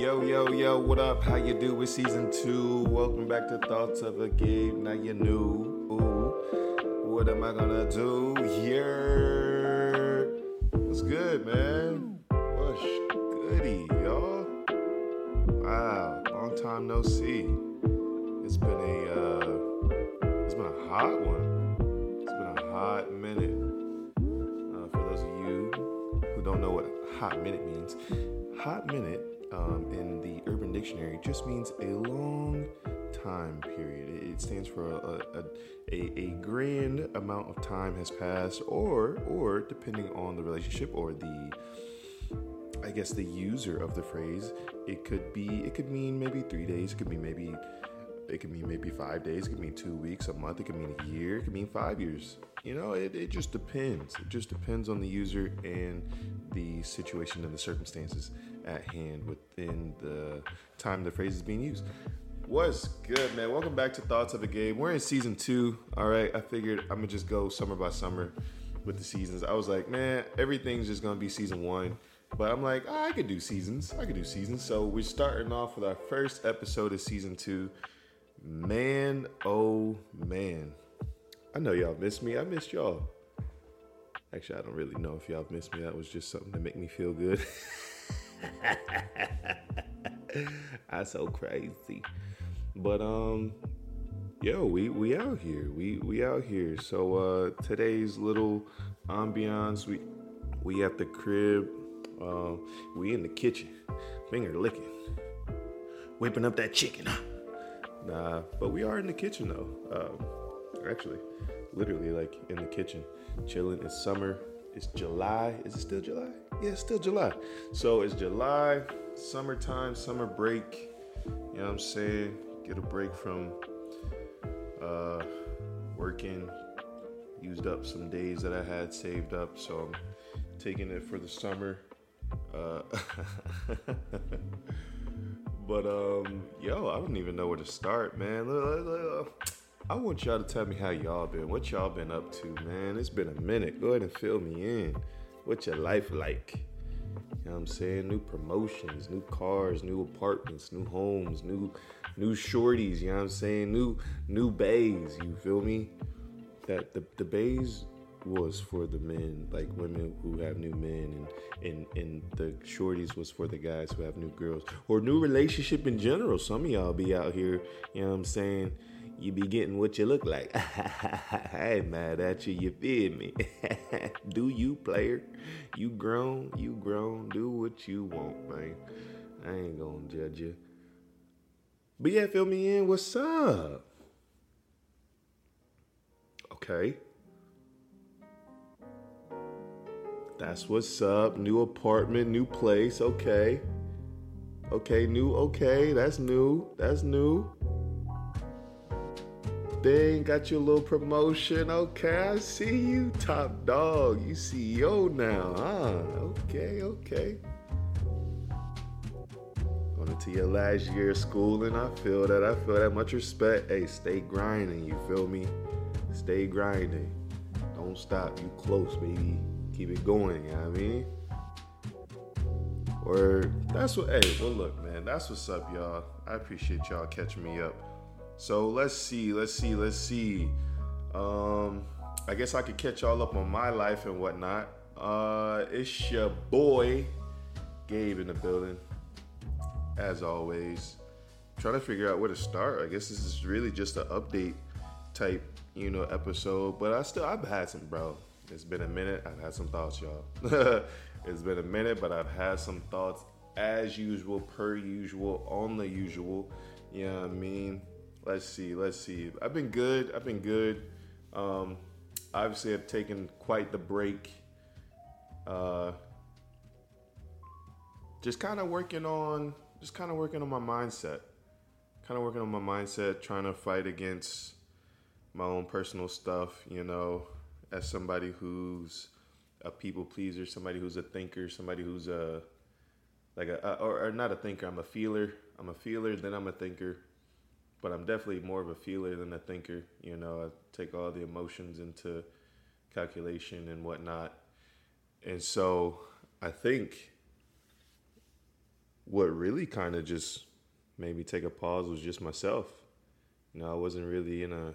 Yo, yo, yo, what up? How you do with season two? Welcome back to Thoughts of a Game. Now you knew. Ooh, what am I gonna do? here? What's good, man? What's goody, y'all? Wow, long time no see. It's been a uh, it's been a hot one. It's been a hot minute. Uh, for those of you who don't know what a hot minute means, hot minute um, in the Urban Dictionary just means a long time period. It stands for a, a, a, a grand amount of time has passed, or or depending on the relationship or the I guess the user of the phrase, it could be it could mean maybe three days, it could be maybe it could mean maybe five days, it could mean two weeks, a month, it could mean a year, it could mean five years. You know, it, it just depends. It just depends on the user and the situation and the circumstances at hand within the time the phrase is being used. What's good, man? Welcome back to Thoughts of a Game. We're in season two. All right, I figured I'm gonna just go summer by summer with the seasons. I was like, man, everything's just gonna be season one. But I'm like, oh, I could do seasons. I could do seasons. So we're starting off with our first episode of season two. Man, oh man. I know y'all missed me. I missed y'all. Actually, I don't really know if y'all missed me. That was just something to make me feel good. I so crazy. But um yo, we we out here. We we out here. So uh today's little ambiance, we we at the crib. Uh, we in the kitchen. Finger licking. Whipping up that chicken. Nah, but we are in the kitchen though. Um, actually, literally like in the kitchen, chilling. It's summer. It's July. Is it still July? Yeah, it's still July. So it's July, summertime, summer break. You know what I'm saying? Get a break from uh, working. Used up some days that I had saved up, so I'm taking it for the summer. Uh, but um, yo, I don't even know where to start, man. I want y'all to tell me how y'all been. What y'all been up to, man? It's been a minute. Go ahead and fill me in. What's your life like? You know what I'm saying? New promotions, new cars, new apartments, new homes, new new shorties, you know what I'm saying? New new bays, you feel me? That the the bays was for the men, like women who have new men, and, and and the shorties was for the guys who have new girls or new relationship in general. Some of y'all be out here, you know what I'm saying? You be getting what you look like. I ain't mad at you, you feel me? do you, player? You grown, you grown, do what you want, man. I ain't gonna judge you. But yeah, fill me in. What's up? Okay. That's what's up. New apartment, new place. Okay. Okay, new. Okay, that's new. That's new. Dang, got your little promotion. Okay, I see you, top dog. You CEO now, huh? Okay, okay. Going into your last year of schooling, I feel that. I feel that much respect. Hey, stay grinding. You feel me? Stay grinding. Don't stop. You close, baby keep it going, you know what I mean? Or that's what hey, well look, man, that's what's up, y'all. I appreciate y'all catching me up. So let's see, let's see, let's see. Um, I guess I could catch y'all up on my life and whatnot. Uh it's your boy Gabe in the building. As always. Trying to figure out where to start. I guess this is really just an update type, you know, episode. But I still I've had some bro. It's been a minute. I've had some thoughts, y'all. it's been a minute, but I've had some thoughts as usual, per usual, on the usual. You know what I mean? Let's see. Let's see. I've been good. I've been good. Um, obviously, I've taken quite the break. Uh, just kind of working on, just kind of working on my mindset. Kind of working on my mindset, trying to fight against my own personal stuff. You know, as somebody who's a people pleaser, somebody who's a thinker, somebody who's a like a or, or, not a thinker. I'm a feeler. I'm a feeler, then I'm a thinker, but I'm definitely more of a feeler than a thinker. You know, I take all the emotions into calculation and whatnot, and so I think what really kind of just made me take a pause was just myself. You know, I wasn't really in a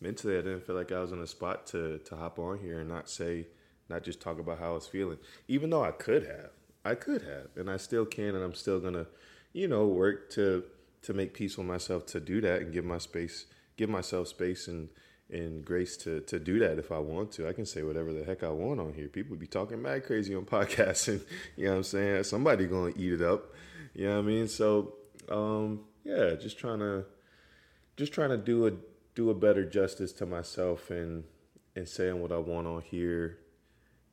mentally. I didn't feel like I was in a spot to to hop on here and not say, not just talk about how I was feeling. Even though I could have, I could have, and I still can, and I'm still gonna, you know, work to to make peace with myself to do that and give my space, give myself space and and grace to to do that if I want to. I can say whatever the heck I want on here. People be talking mad crazy on podcasts, and you know what I'm saying. Somebody gonna eat it up. You know what I mean? So um, yeah, just trying to just trying to do a do a better justice to myself and and saying what I want on here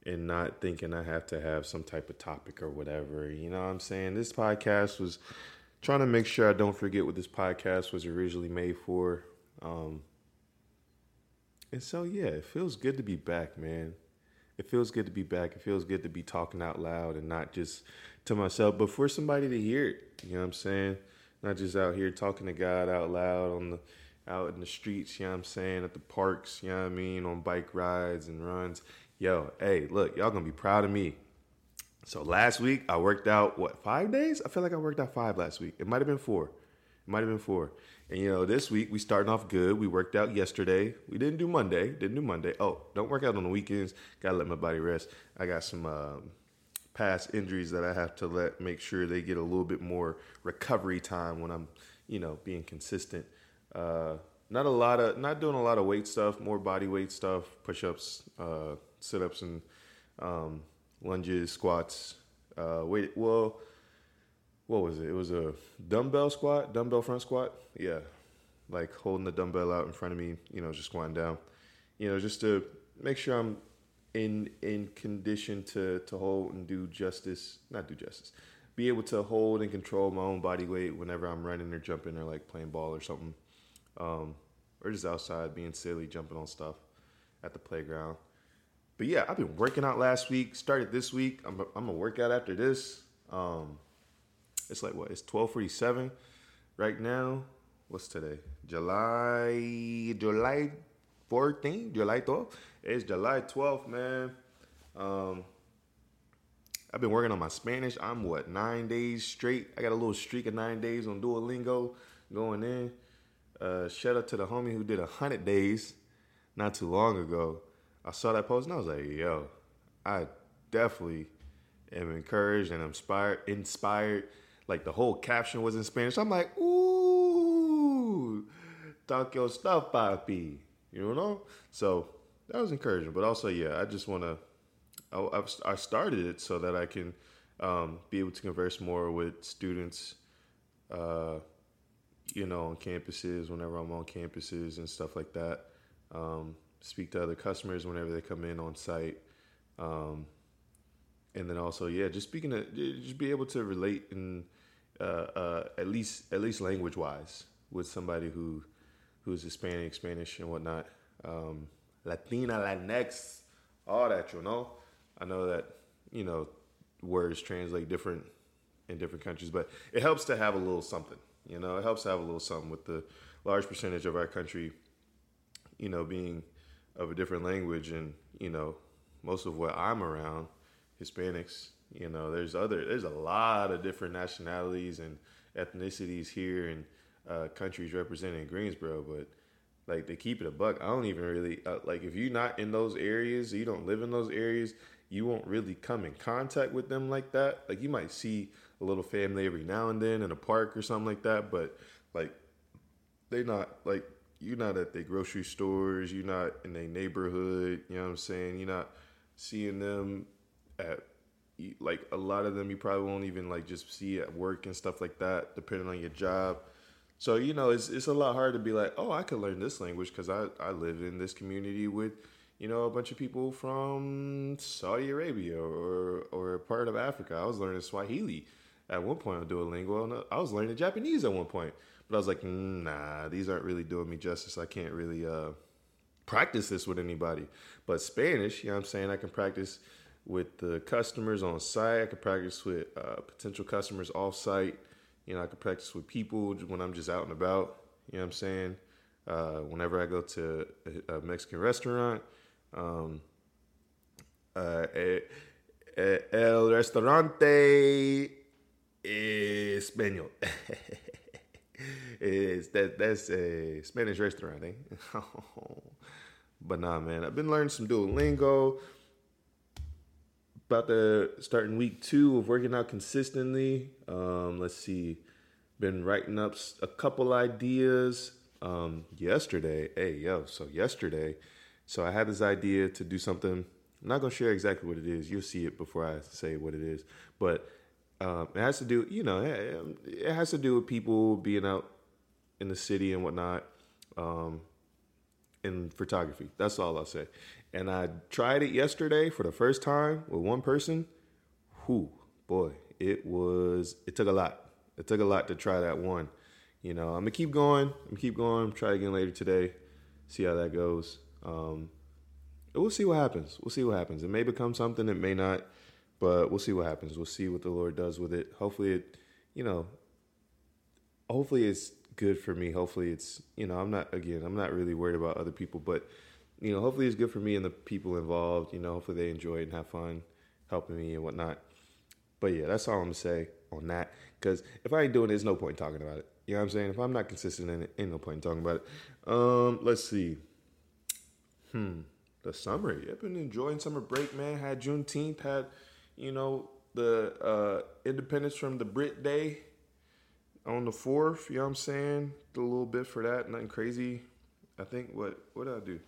and not thinking I have to have some type of topic or whatever. You know what I'm saying? This podcast was trying to make sure I don't forget what this podcast was originally made for. Um, and so yeah, it feels good to be back, man. It feels good to be back. It feels good to be talking out loud and not just to myself, but for somebody to hear it. You know what I'm saying? Not just out here talking to God out loud on the out in the streets, you know what I'm saying, at the parks, you know what I mean, on bike rides and runs. Yo, hey, look, y'all gonna be proud of me. So last week I worked out what five days? I feel like I worked out five last week. It might have been four. It might have been four. And you know, this week we starting off good. We worked out yesterday. We didn't do Monday. Didn't do Monday. Oh, don't work out on the weekends. Gotta let my body rest. I got some um, past injuries that I have to let make sure they get a little bit more recovery time when I'm, you know, being consistent. Uh, not a lot of, not doing a lot of weight stuff. More body weight stuff. Push ups, uh, sit ups, and um, lunges, squats. Uh, wait, well what was it? It was a dumbbell squat, dumbbell front squat. Yeah, like holding the dumbbell out in front of me, you know, just squatting down. You know, just to make sure I'm in in condition to to hold and do justice, not do justice, be able to hold and control my own body weight whenever I'm running or jumping or like playing ball or something, um, or just outside being silly, jumping on stuff at the playground. But yeah, I've been working out last week. Started this week. I'm I'm gonna work out after this. Um, it's like what? It's twelve forty seven right now. What's today? July July 14th, July 12th. It's July 12th, man. Um, I've been working on my Spanish. I'm what nine days straight. I got a little streak of nine days on Duolingo going in. Uh, shout out to the homie who did a hundred days not too long ago. I saw that post and I was like, yo, I definitely am encouraged and inspired inspired like the whole caption was in Spanish. I'm like, ooh, talk your stuff, papi. You know? So that was encouraging. But also, yeah, I just want to, I, I started it so that I can um, be able to converse more with students, uh, you know, on campuses, whenever I'm on campuses and stuff like that. Um, speak to other customers whenever they come in on site. Um, and then also, yeah, just speaking to, just be able to relate and uh, uh, at least at least language wise with somebody who who's Hispanic, Spanish, and whatnot, um, Latina, Latinx, all that. You know, I know that you know words translate different in different countries, but it helps to have a little something. You know, it helps to have a little something with the large percentage of our country, you know, being of a different language, and you know, most of what I'm around, Hispanics, you know, there's other there's a lot of different nationalities and ethnicities here and uh, countries represented in Greensboro, but like they keep it a buck. I don't even really uh, like if you're not in those areas, you don't live in those areas, you won't really come in contact with them like that. Like you might see a little family every now and then in a park or something like that, but like they're not like you're not at the grocery stores, you're not in a neighborhood, you know what I'm saying? You're not seeing them at like a lot of them you probably won't even like just see at work and stuff like that, depending on your job. So you know, it's it's a lot hard to be like, oh, I could learn this language because I I live in this community with you know a bunch of people from Saudi Arabia or or part of Africa. I was learning Swahili at one point on Duolingo, I was learning Japanese at one point. But I was like, nah, these aren't really doing me justice. I can't really uh, practice this with anybody. But Spanish, you know what I'm saying? I can practice with the customers on site. I could practice with uh, potential customers off site. You know, I could practice with people when I'm just out and about. You know what I'm saying? Uh, whenever I go to a, a Mexican restaurant, um, uh, el restaurante, el Espanol. it's that that's a Spanish restaurant, eh? but nah, man, I've been learning some Duolingo. About to start in week two of working out consistently. Um, let's see, been writing up a couple ideas. Um, yesterday, hey yo, so yesterday, so I had this idea to do something. I'm not gonna share exactly what it is. You'll see it before I say what it is, but um, it has to do, you know, it has to do with people being out in the city and whatnot, um, in photography. That's all I'll say. And I tried it yesterday for the first time with one person. Who, boy, it was. It took a lot. It took a lot to try that one. You know, I'm gonna keep going. I'm gonna keep going. Try again later today. See how that goes. Um, we'll see what happens. We'll see what happens. It may become something. It may not. But we'll see what happens. We'll see what the Lord does with it. Hopefully, it, you know, hopefully it's good for me. Hopefully, it's, you know, I'm not, again, I'm not really worried about other people, but, you know, hopefully it's good for me and the people involved. You know, hopefully they enjoy it and have fun helping me and whatnot. But yeah, that's all I'm gonna say on that. Because if I ain't doing it, there's no point talking about it. You know what I'm saying? If I'm not consistent in it, ain't no point in talking about it. Um, let's see. Hmm. The summer. I've been enjoying summer break, man. Had Juneteenth, had you know, the uh, independence from the Brit Day on the fourth. You know what I'm saying? Did a little bit for that. Nothing crazy. I think what what did I do?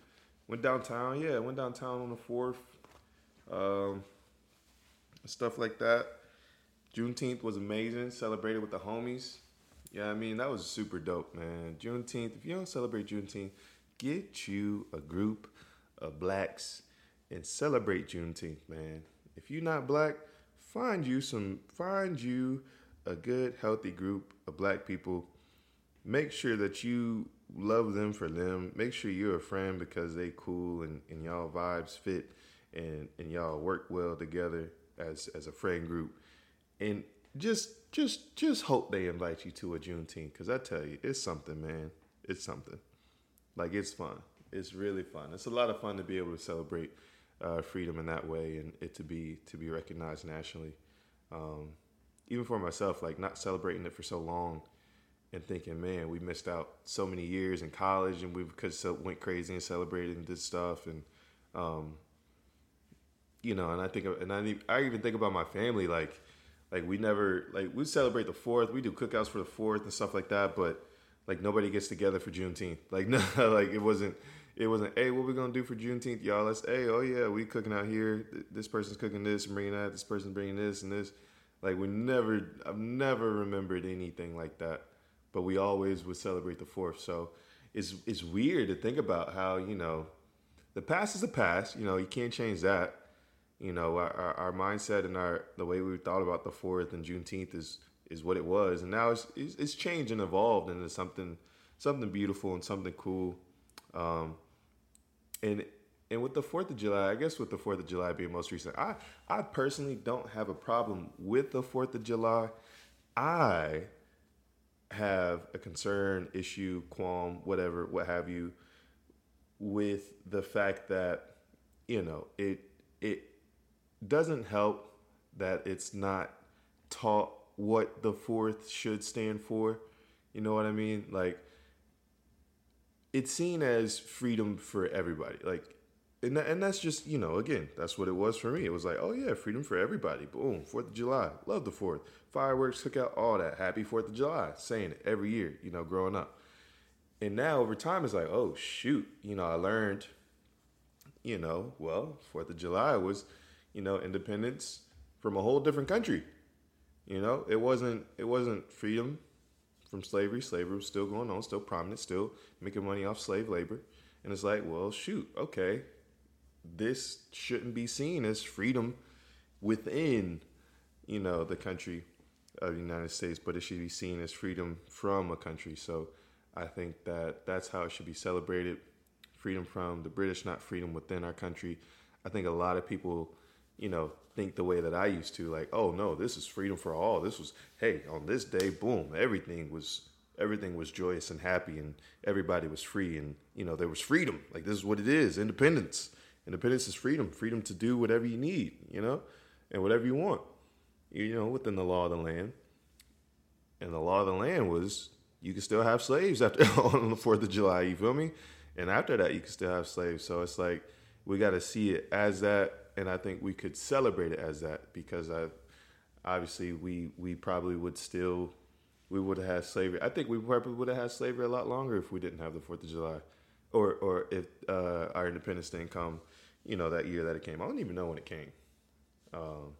Went downtown. Yeah, went downtown on the fourth. Um, stuff like that. Juneteenth was amazing. Celebrated with the homies. Yeah, I mean that was super dope, man. Juneteenth. If you don't celebrate Juneteenth, get you a group of blacks and celebrate Juneteenth, man. If you're not black, find you some find you a good healthy group of black people. Make sure that you love them for them. Make sure you're a friend because they cool and, and y'all vibes fit and, and y'all work well together as as a friend group. And just just just hope they invite you to a Juneteenth because I tell you, it's something, man. It's something. Like it's fun. It's really fun. It's a lot of fun to be able to celebrate uh, freedom in that way and it to be to be recognized nationally. Um, even for myself, like not celebrating it for so long and thinking, man, we missed out so many years in college and we because went crazy and celebrated this stuff and um, you know, and I think and I I even think about my family like like we never like we celebrate the fourth, we do cookouts for the fourth and stuff like that, but like nobody gets together for Juneteenth. Like no, like it wasn't it wasn't, hey, what we gonna do for Juneteenth, y'all? Let's, hey, oh yeah, we cooking out here. This person's cooking this and bringing that. This person's bringing this and this. Like we never, I've never remembered anything like that. But we always would celebrate the fourth. So it's it's weird to think about how you know, the past is the past. You know, you can't change that. You know, our, our, our mindset and our the way we thought about the fourth and Juneteenth is is what it was, and now it's it's, it's changed and evolved into something something beautiful and something cool. Um, and and with the Fourth of July, I guess with the Fourth of July being most recent, I I personally don't have a problem with the Fourth of July. I have a concern, issue, qualm, whatever, what have you, with the fact that you know it it doesn't help that it's not taught what the fourth should stand for. You know what I mean? Like it's seen as freedom for everybody. Like, and, that, and that's just, you know, again, that's what it was for me. It was like, oh yeah, freedom for everybody. Boom, 4th of July. Love the 4th. Fireworks, cookout, all that. Happy 4th of July. Saying it every year, you know, growing up. And now over time, it's like, oh shoot, you know, I learned, you know, well, 4th of July was, you know, independence from a whole different country. You know, it wasn't it wasn't freedom from slavery. Slavery was still going on, still prominent, still making money off slave labor. And it's like, well, shoot, okay, this shouldn't be seen as freedom within, you know, the country of the United States, but it should be seen as freedom from a country. So I think that that's how it should be celebrated. Freedom from the British, not freedom within our country. I think a lot of people, you know, think the way that I used to, like, oh no, this is freedom for all. This was, hey, on this day, boom, everything was everything was joyous and happy and everybody was free and you know there was freedom like this is what it is independence independence is freedom freedom to do whatever you need you know and whatever you want you know within the law of the land and the law of the land was you can still have slaves after on the Fourth of July. You feel me? And after that, you can still have slaves. So it's like we got to see it as that, and I think we could celebrate it as that because I obviously we we probably would still we would have had slavery. I think we probably would have had slavery a lot longer if we didn't have the Fourth of July, or or if uh, our independence didn't come, you know, that year that it came. I don't even know when it came. Um,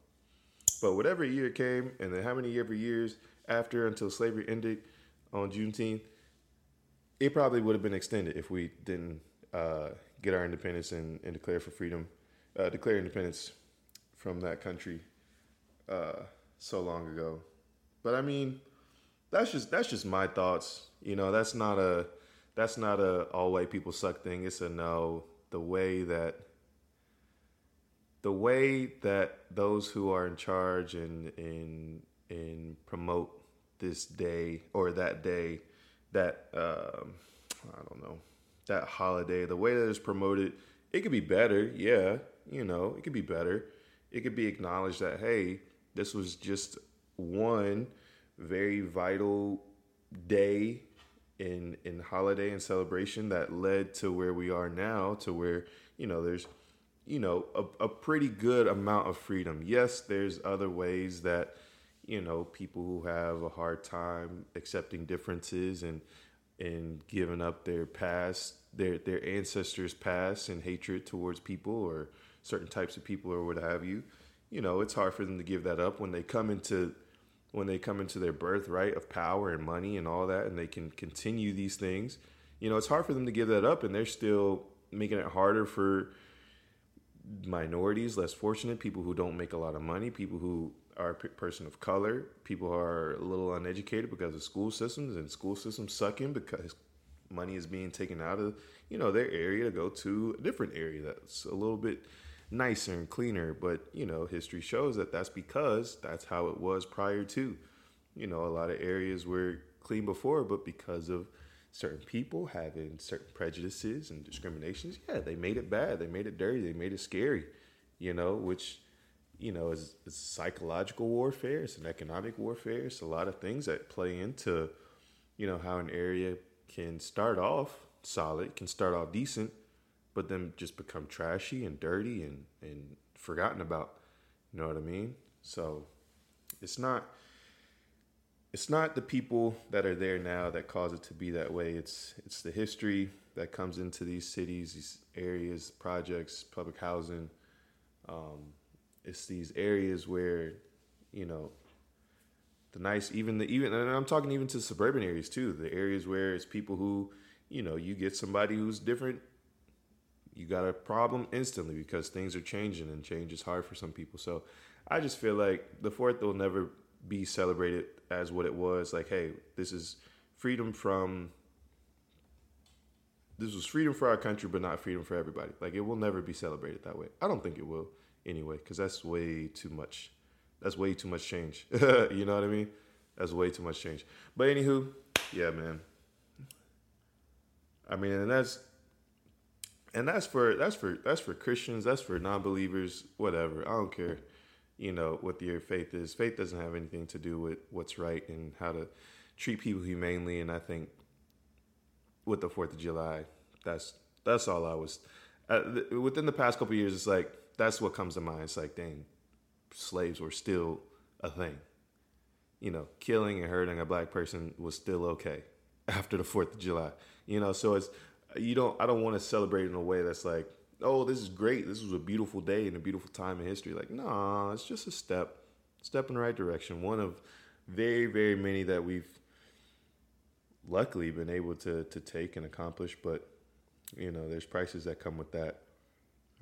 but whatever year it came, and then how many ever years after until slavery ended on Juneteenth, it probably would have been extended if we didn't uh, get our independence and, and declare for freedom, uh, declare independence from that country uh, so long ago. But I mean, that's just that's just my thoughts. You know, that's not a that's not a all white people suck thing. It's a no. The way that the way that those who are in charge and and and promote this day or that day, that um, I don't know, that holiday, the way that it's promoted, it could be better. Yeah, you know, it could be better. It could be acknowledged that hey, this was just one very vital day in in holiday and celebration that led to where we are now, to where you know there's you know a, a pretty good amount of freedom. Yes, there's other ways that you know people who have a hard time accepting differences and and giving up their past their their ancestors past and hatred towards people or certain types of people or what have you you know it's hard for them to give that up when they come into when they come into their birthright of power and money and all that and they can continue these things. You know it's hard for them to give that up and they're still making it harder for minorities less fortunate people who don't make a lot of money people who are a person of color, people who are a little uneducated because of school systems and school systems sucking because money is being taken out of you know their area to go to a different area that's a little bit nicer and cleaner. But you know, history shows that that's because that's how it was prior to. You know, a lot of areas were clean before, but because of certain people having certain prejudices and discriminations, yeah, they made it bad. They made it dirty. They made it scary. You know, which you know, is, it's psychological warfare, it's an economic warfare, it's a lot of things that play into, you know, how an area can start off solid, can start off decent, but then just become trashy and dirty and, and forgotten about. You know what I mean? So it's not it's not the people that are there now that cause it to be that way. It's it's the history that comes into these cities, these areas, projects, public housing, um, it's these areas where you know the nice even the even and I'm talking even to suburban areas too the areas where it's people who you know you get somebody who's different you got a problem instantly because things are changing and change is hard for some people so I just feel like the fourth will never be celebrated as what it was like hey this is freedom from this was freedom for our country but not freedom for everybody like it will never be celebrated that way I don't think it will anyway, because that's way too much. That's way too much change. you know what I mean? That's way too much change. But anywho, yeah, man. I mean, and that's and that's for that's for that's for Christians. That's for non-believers. Whatever. I don't care. You know what your faith is. Faith doesn't have anything to do with what's right and how to treat people humanely. And I think with the Fourth of July, that's that's all I was. Uh, th- within the past couple years, it's like that's what comes to mind. It's like, dang, slaves were still a thing. You know, killing and hurting a black person was still okay after the Fourth of July. You know, so it's you don't. I don't want to celebrate in a way that's like, oh, this is great. This was a beautiful day and a beautiful time in history. Like, nah, it's just a step, step in the right direction. One of very, very many that we've luckily been able to to take and accomplish. But you know, there's prices that come with that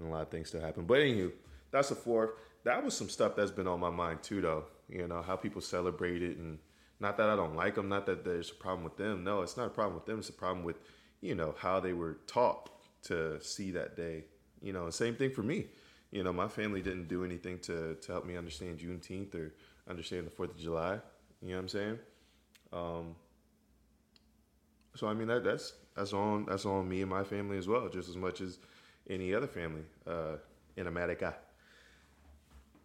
and a lot of things still happen. But anywho, that's a fourth. That was some stuff that's been on my mind too, though. You know how people celebrate it, and not that I don't like them, not that there's a problem with them. No, it's not a problem with them. It's a problem with you know how they were taught to see that day. You know, same thing for me. You know, my family didn't do anything to to help me understand Juneteenth or understand the Fourth of July. You know what I'm saying? Um, so I mean that that's that's on that's on me and my family as well, just as much as any other family uh, in America.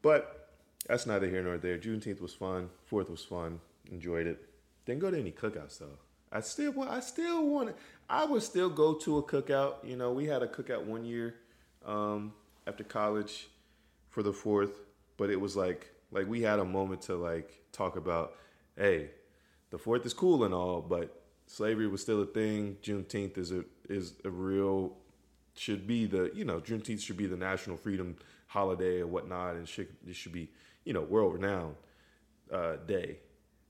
But that's neither here nor there. Juneteenth was fun. Fourth was fun. Enjoyed it. Didn't go to any cookouts though. I still want. I still want. I would still go to a cookout. You know, we had a cookout one year um, after college for the fourth, but it was like like we had a moment to like talk about. Hey, the fourth is cool and all, but slavery was still a thing. Juneteenth is a is a real should be the you know Juneteenth should be the national freedom holiday and whatnot, and should it should be you know world renowned uh, day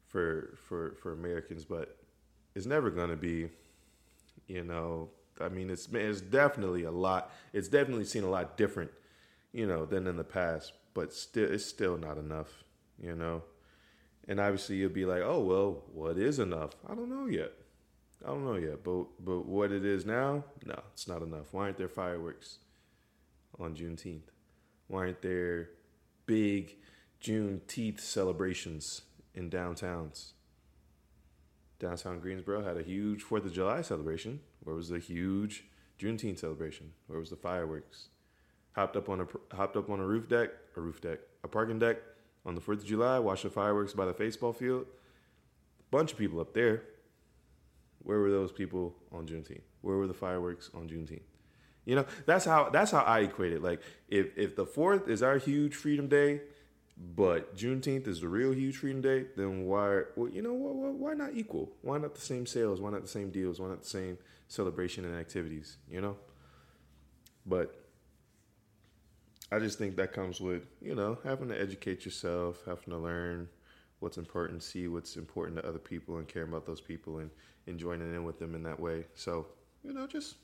for for for Americans, but it's never gonna be. You know, I mean, it's it's definitely a lot. It's definitely seen a lot different, you know, than in the past. But still, it's still not enough. You know, and obviously you'll be like, oh well, what is enough? I don't know yet. I don't know yet, but but what it is now, no, it's not enough. Why aren't there fireworks on Juneteenth? Why aren't there big Juneteenth celebrations in downtowns? Downtown Greensboro had a huge Fourth of July celebration. Where was the huge Juneteenth celebration? Where was the fireworks? Hopped up on a hopped up on a roof deck, a roof deck, a parking deck on the Fourth of July. Watched the fireworks by the baseball field. Bunch of people up there where were those people on Juneteenth? Where were the fireworks on Juneteenth? You know, that's how that's how I equate it. Like if if the fourth is our huge freedom day, but Juneteenth is the real huge freedom day, then why well, you know why, why not equal? Why not the same sales? Why not the same deals? Why not the same celebration and activities? You know? But I just think that comes with, you know, having to educate yourself, having to learn what's important, see what's important to other people and care about those people and and joining in with them in that way. So, you know, just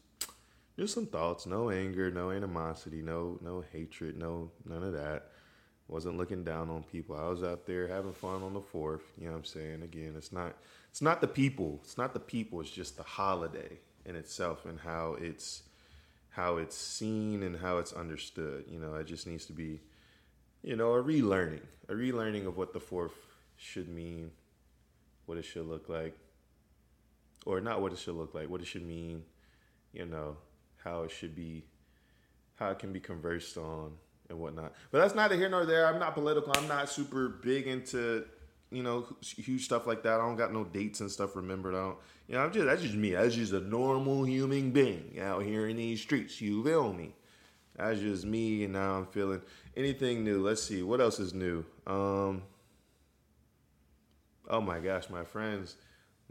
just some thoughts, no anger, no animosity, no no hatred, no none of that. Wasn't looking down on people. I was out there having fun on the fourth. You know what I'm saying? Again, it's not it's not the people. It's not the people. It's just the holiday in itself and how it's how it's seen and how it's understood. You know, it just needs to be, you know, a relearning, a relearning of what the fourth should mean, what it should look like, or not what it should look like, what it should mean, you know, how it should be, how it can be conversed on and whatnot. But that's neither here nor there. I'm not political. I'm not super big into, you know, huge stuff like that. I don't got no dates and stuff remembered. I don't, you know, I'm just that's just me. That's just a normal human being out here in these streets. You feel me? That's just me, and now I'm feeling anything new. Let's see what else is new. Um, oh my gosh, my friends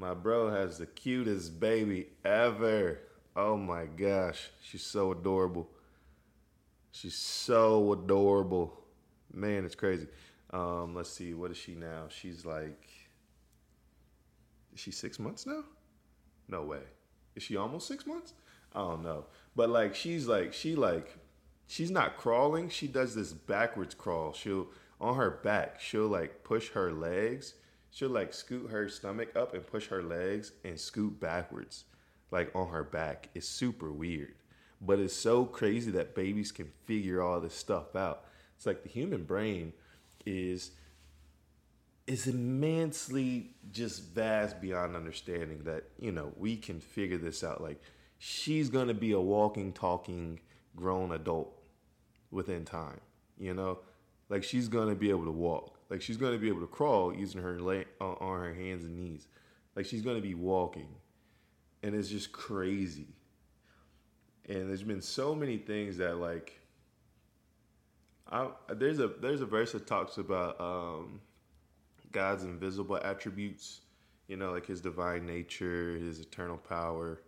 my bro has the cutest baby ever. Oh my gosh, she's so adorable. She's so adorable. Man, it's crazy. Um, let's see, what is she now? She's like, is she six months now? No way. Is she almost six months? I don't know. But like, she's like, she like, she's not crawling. She does this backwards crawl. She'll on her back. She'll like push her legs she'll like scoot her stomach up and push her legs and scoot backwards, like on her back. It's super weird. But it's so crazy that babies can figure all this stuff out. It's like the human brain is is immensely just vast beyond understanding that, you know, we can figure this out. Like she's gonna be a walking, talking grown adult within time, you know? Like she's gonna be able to walk like she's to be able to crawl using her uh, on her hands and knees. Like she's to be walking, and it's just crazy. And there's been so many things that like. I, there's a there's a verse that talks about um, God's invisible attributes, you know, like His divine nature, His eternal power,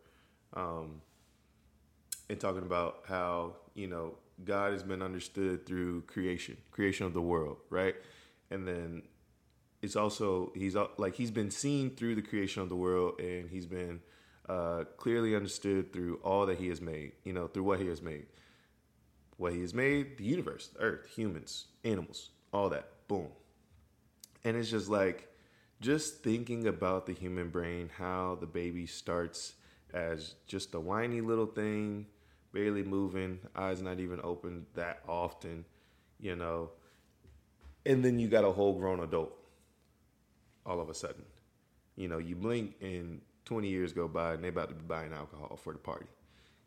um, and talking about how you know God has been understood through creation, creation of the world, right? and then it's also he's like he's been seen through the creation of the world and he's been uh, clearly understood through all that he has made you know through what he has made. What he has made the universe the earth humans animals all that. Boom. And it's just like just thinking about the human brain how the baby starts as just a whiny little thing barely moving eyes not even open that often you know. And then you got a whole grown adult all of a sudden. You know, you blink and 20 years go by and they about to be buying alcohol for the party.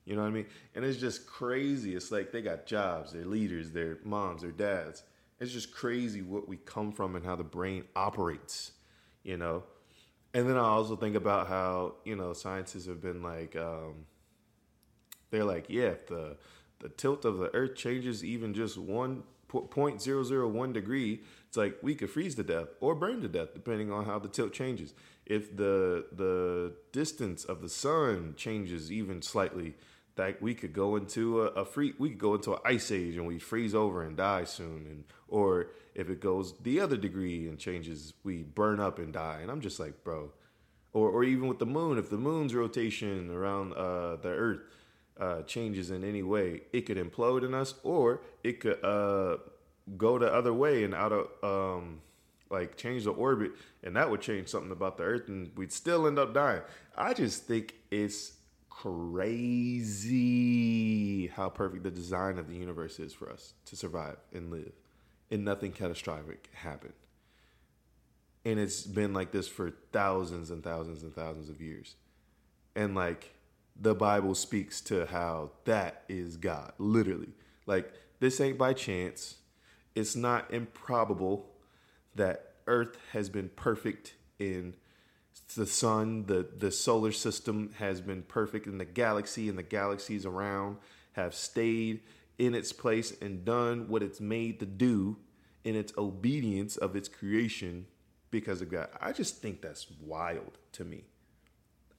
You know what I mean? And it's just crazy. It's like they got jobs, they're leaders, they're moms, they're dads. It's just crazy what we come from and how the brain operates, you know? and then I also think about how you know scientists have been like, um, they're like, yeah, if the the tilt of the Earth changes even just one point zero zero one degree, it's like we could freeze to death or burn to death depending on how the tilt changes. If the the distance of the sun changes even slightly, that we could go into a, a free we could go into an ice age and we freeze over and die soon and or if it goes the other degree and changes we burn up and die. And i'm just like bro or or even with the moon if the moon's rotation around uh, the earth uh, changes in any way it could implode in us or it could uh, go the other way and out of um, like change the orbit and that would change something about the earth and we'd still end up dying. I just think it's crazy how perfect the design of the universe is for us to survive and live and nothing catastrophic happen and it's been like this for thousands and thousands and thousands of years. And like the bible speaks to how that is god literally. Like this ain't by chance. It's not improbable that earth has been perfect in the sun, the the solar system has been perfect, and the galaxy and the galaxies around have stayed in its place and done what it's made to do in its obedience of its creation because of God. I just think that's wild to me.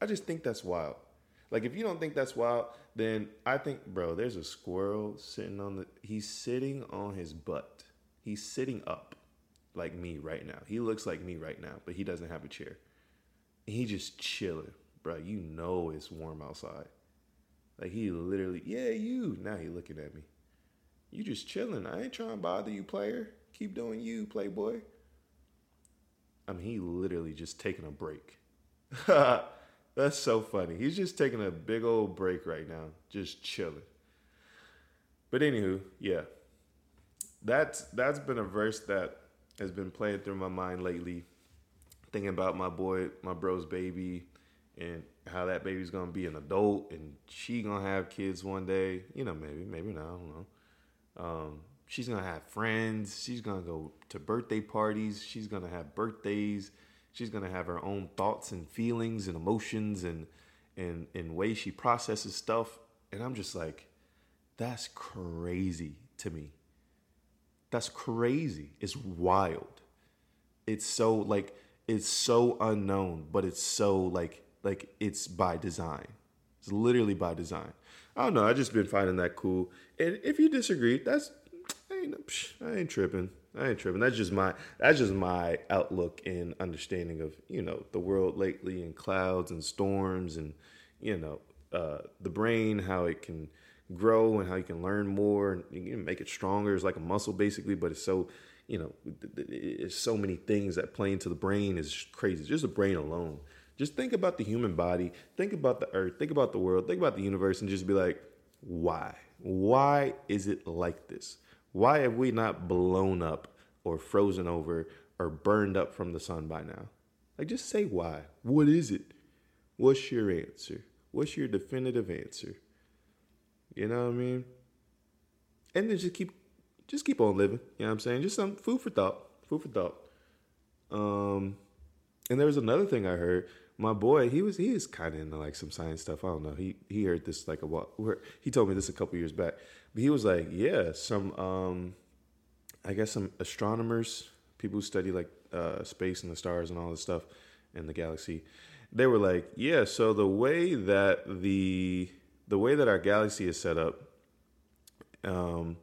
I just think that's wild. Like if you don't think that's wild, then I think, bro, there's a squirrel sitting on the he's sitting on his butt. He's sitting up like me right now. He looks like me right now, but he doesn't have a chair he just chilling, bro. You know it's warm outside. Like he literally, yeah, you. Now he looking at me. You just chilling. I ain't trying to bother you, player. Keep doing you, playboy. I mean, he literally just taking a break. That's so funny. He's just taking a big old break right now, just chilling. But anywho, yeah, that's that's been a verse that has been playing through my mind lately thinking about my boy, my bro's baby, and how that baby's gonna be an adult and she gonna have kids one day. You know, maybe, maybe not. I don't know. Um, she's gonna have friends. She's gonna go to birthday parties. She's gonna have birthdays. She's gonna have her own thoughts and feelings and emotions and and and ways she processes stuff. And I'm just like, that's crazy to me. That's crazy. It's wild. It's so like it's so unknown, but it's so like like it's by design. It's literally by design. I don't know. I just been finding that cool. And if you disagree, that's I ain't, I ain't tripping. I ain't tripping. That's just my that's just my outlook and understanding of you know the world lately and clouds and storms and you know uh, the brain how it can grow and how you can learn more and you can make it stronger. It's like a muscle basically, but it's so you know, it's so many things that play into the brain is crazy. Just the brain alone. Just think about the human body, think about the earth, think about the world, think about the universe, and just be like, why? Why is it like this? Why have we not blown up or frozen over or burned up from the sun by now? Like, just say why. What is it? What's your answer? What's your definitive answer? You know what I mean? And then just keep just keep on living. You know what I'm saying? Just some food for thought. Food for thought. Um, and there was another thing I heard. My boy, he was he is kind of into like some science stuff. I don't know. He he heard this like a while. He told me this a couple years back. But he was like, yeah, some um, I guess some astronomers, people who study like uh, space and the stars and all this stuff in the galaxy. They were like, yeah. So the way that the the way that our galaxy is set up, um,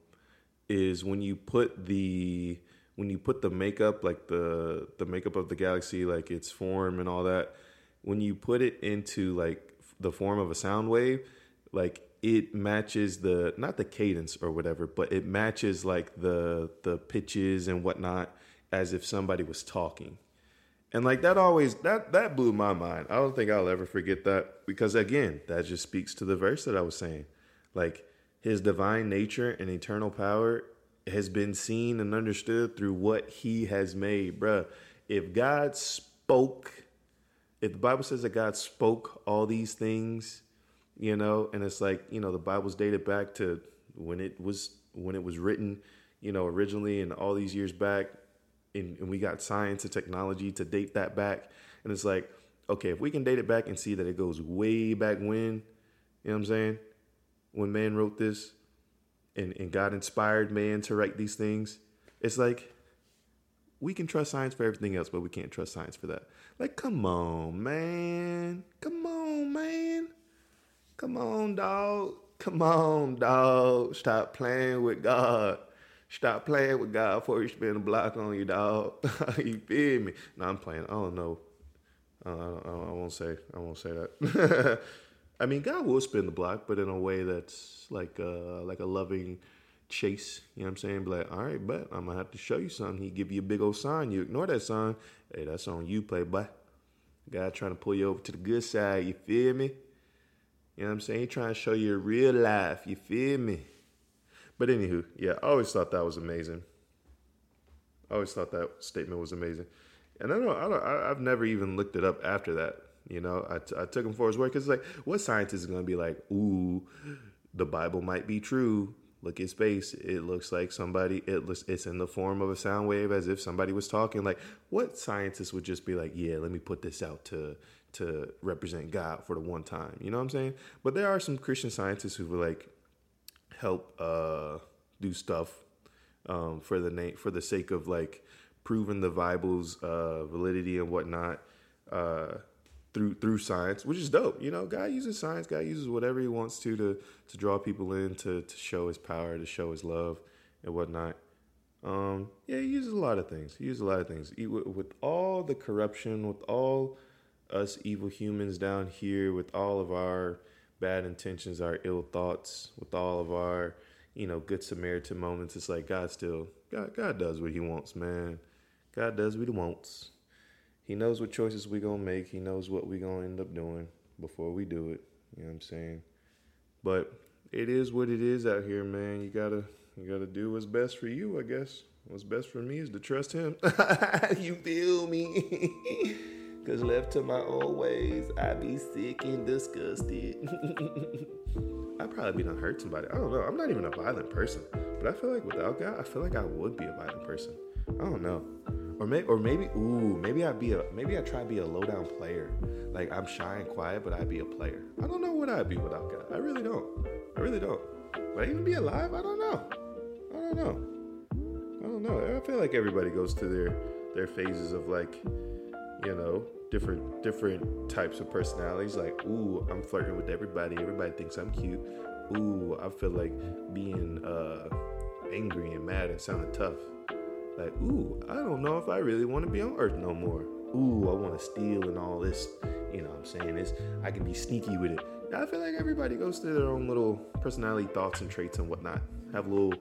is when you put the when you put the makeup like the the makeup of the galaxy like its form and all that when you put it into like the form of a sound wave like it matches the not the cadence or whatever but it matches like the the pitches and whatnot as if somebody was talking and like that always that that blew my mind i don't think i'll ever forget that because again that just speaks to the verse that i was saying like his divine nature and eternal power has been seen and understood through what he has made, bruh. If God spoke, if the Bible says that God spoke all these things, you know, and it's like, you know, the Bible's dated back to when it was when it was written, you know, originally and all these years back, and, and we got science and technology to date that back. And it's like, okay, if we can date it back and see that it goes way back when, you know what I'm saying? When man wrote this and, and God inspired man to write these things, it's like we can trust science for everything else, but we can't trust science for that. Like, come on, man. Come on, man. Come on, dog. Come on, dog. Stop playing with God. Stop playing with God before you spin a block on you, dog. you feel me? No, I'm playing. Oh no, uh, I, I, won't say. I won't say that. I mean, God will spin the block, but in a way that's like uh, like a loving chase. You know what I'm saying? Be like, all right, but I'm gonna have to show you something. He give you a big old sign. You ignore that sign. Hey, that's on you, playboy. God trying to pull you over to the good side. You feel me? You know what I'm saying? He trying to show you real life. You feel me? But anywho, yeah, I always thought that was amazing. I always thought that statement was amazing, and I don't, I don't, I, have never even looked it up after that. You know, I, t- I took him for his word because like, what scientist is gonna be like, ooh, the Bible might be true. Look at space. It looks like somebody. It looks. It's in the form of a sound wave, as if somebody was talking. Like, what scientist would just be like, yeah, let me put this out to to represent God for the one time. You know what I'm saying? But there are some Christian scientists who were like help uh, do stuff um, for the name for the sake of like proving the Bible's uh, validity and whatnot uh, through through science, which is dope. You know, God uses science. God uses whatever He wants to to to draw people in to to show His power, to show His love and whatnot. Um, yeah, He uses a lot of things. He uses a lot of things. He, with, with all the corruption, with all us evil humans down here with all of our bad intentions, our ill thoughts, with all of our, you know, good Samaritan moments, it's like God still God God does what he wants, man. God does what he wants. He knows what choices we gonna make. He knows what we gonna end up doing before we do it. You know what I'm saying? But it is what it is out here, man. You gotta you gotta do what's best for you, I guess. What's best for me is to trust him. you feel me? Cause left to my own ways, I'd be sick and disgusted. I'd probably be done hurt somebody. I don't know. I'm not even a violent person, but I feel like without God, I feel like I would be a violent person. I don't know. Or maybe, or maybe, ooh, maybe I'd be a, maybe I'd try to be a low down player. Like I'm shy and quiet, but I'd be a player. I don't know what I'd be without God. I really don't. I really don't. Would I even be alive? I don't know. I don't know. I don't know. I feel like everybody goes through their their phases of like you know, different different types of personalities. Like, ooh, I'm flirting with everybody. Everybody thinks I'm cute. Ooh, I feel like being uh, angry and mad and sounding tough. Like, ooh, I don't know if I really want to be on Earth no more. Ooh, I want to steal and all this. You know, what I'm saying this. I can be sneaky with it. I feel like everybody goes through their own little personality thoughts and traits and whatnot. Have little,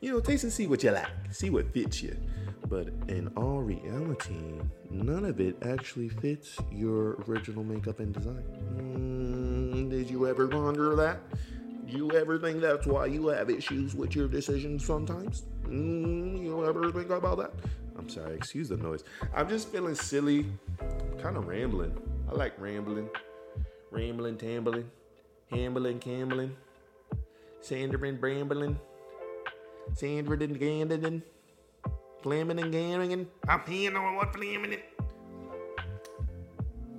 you know, taste and see what you like, see what fits you. But in all reality, none of it actually fits your original makeup and design. Mm, did you ever wonder that? You ever think that's why you have issues with your decisions sometimes? Mm, you ever think about that? I'm sorry, excuse the noise. I'm just feeling silly, kind of rambling. I like rambling, rambling, tambling, hambling, cambling, Sandra and brambling, Sandra and Gandaden. Flaming and Ganningen. I'm here on what flaming it.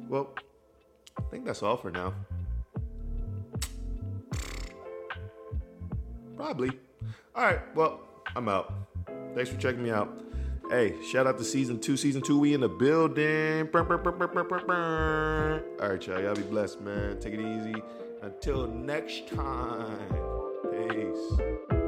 Well, I think that's all for now. Probably. All right, well, I'm out. Thanks for checking me out. Hey, shout out to season two. Season two, we in the building. All right, y'all. Y'all be blessed, man. Take it easy. Until next time. Peace.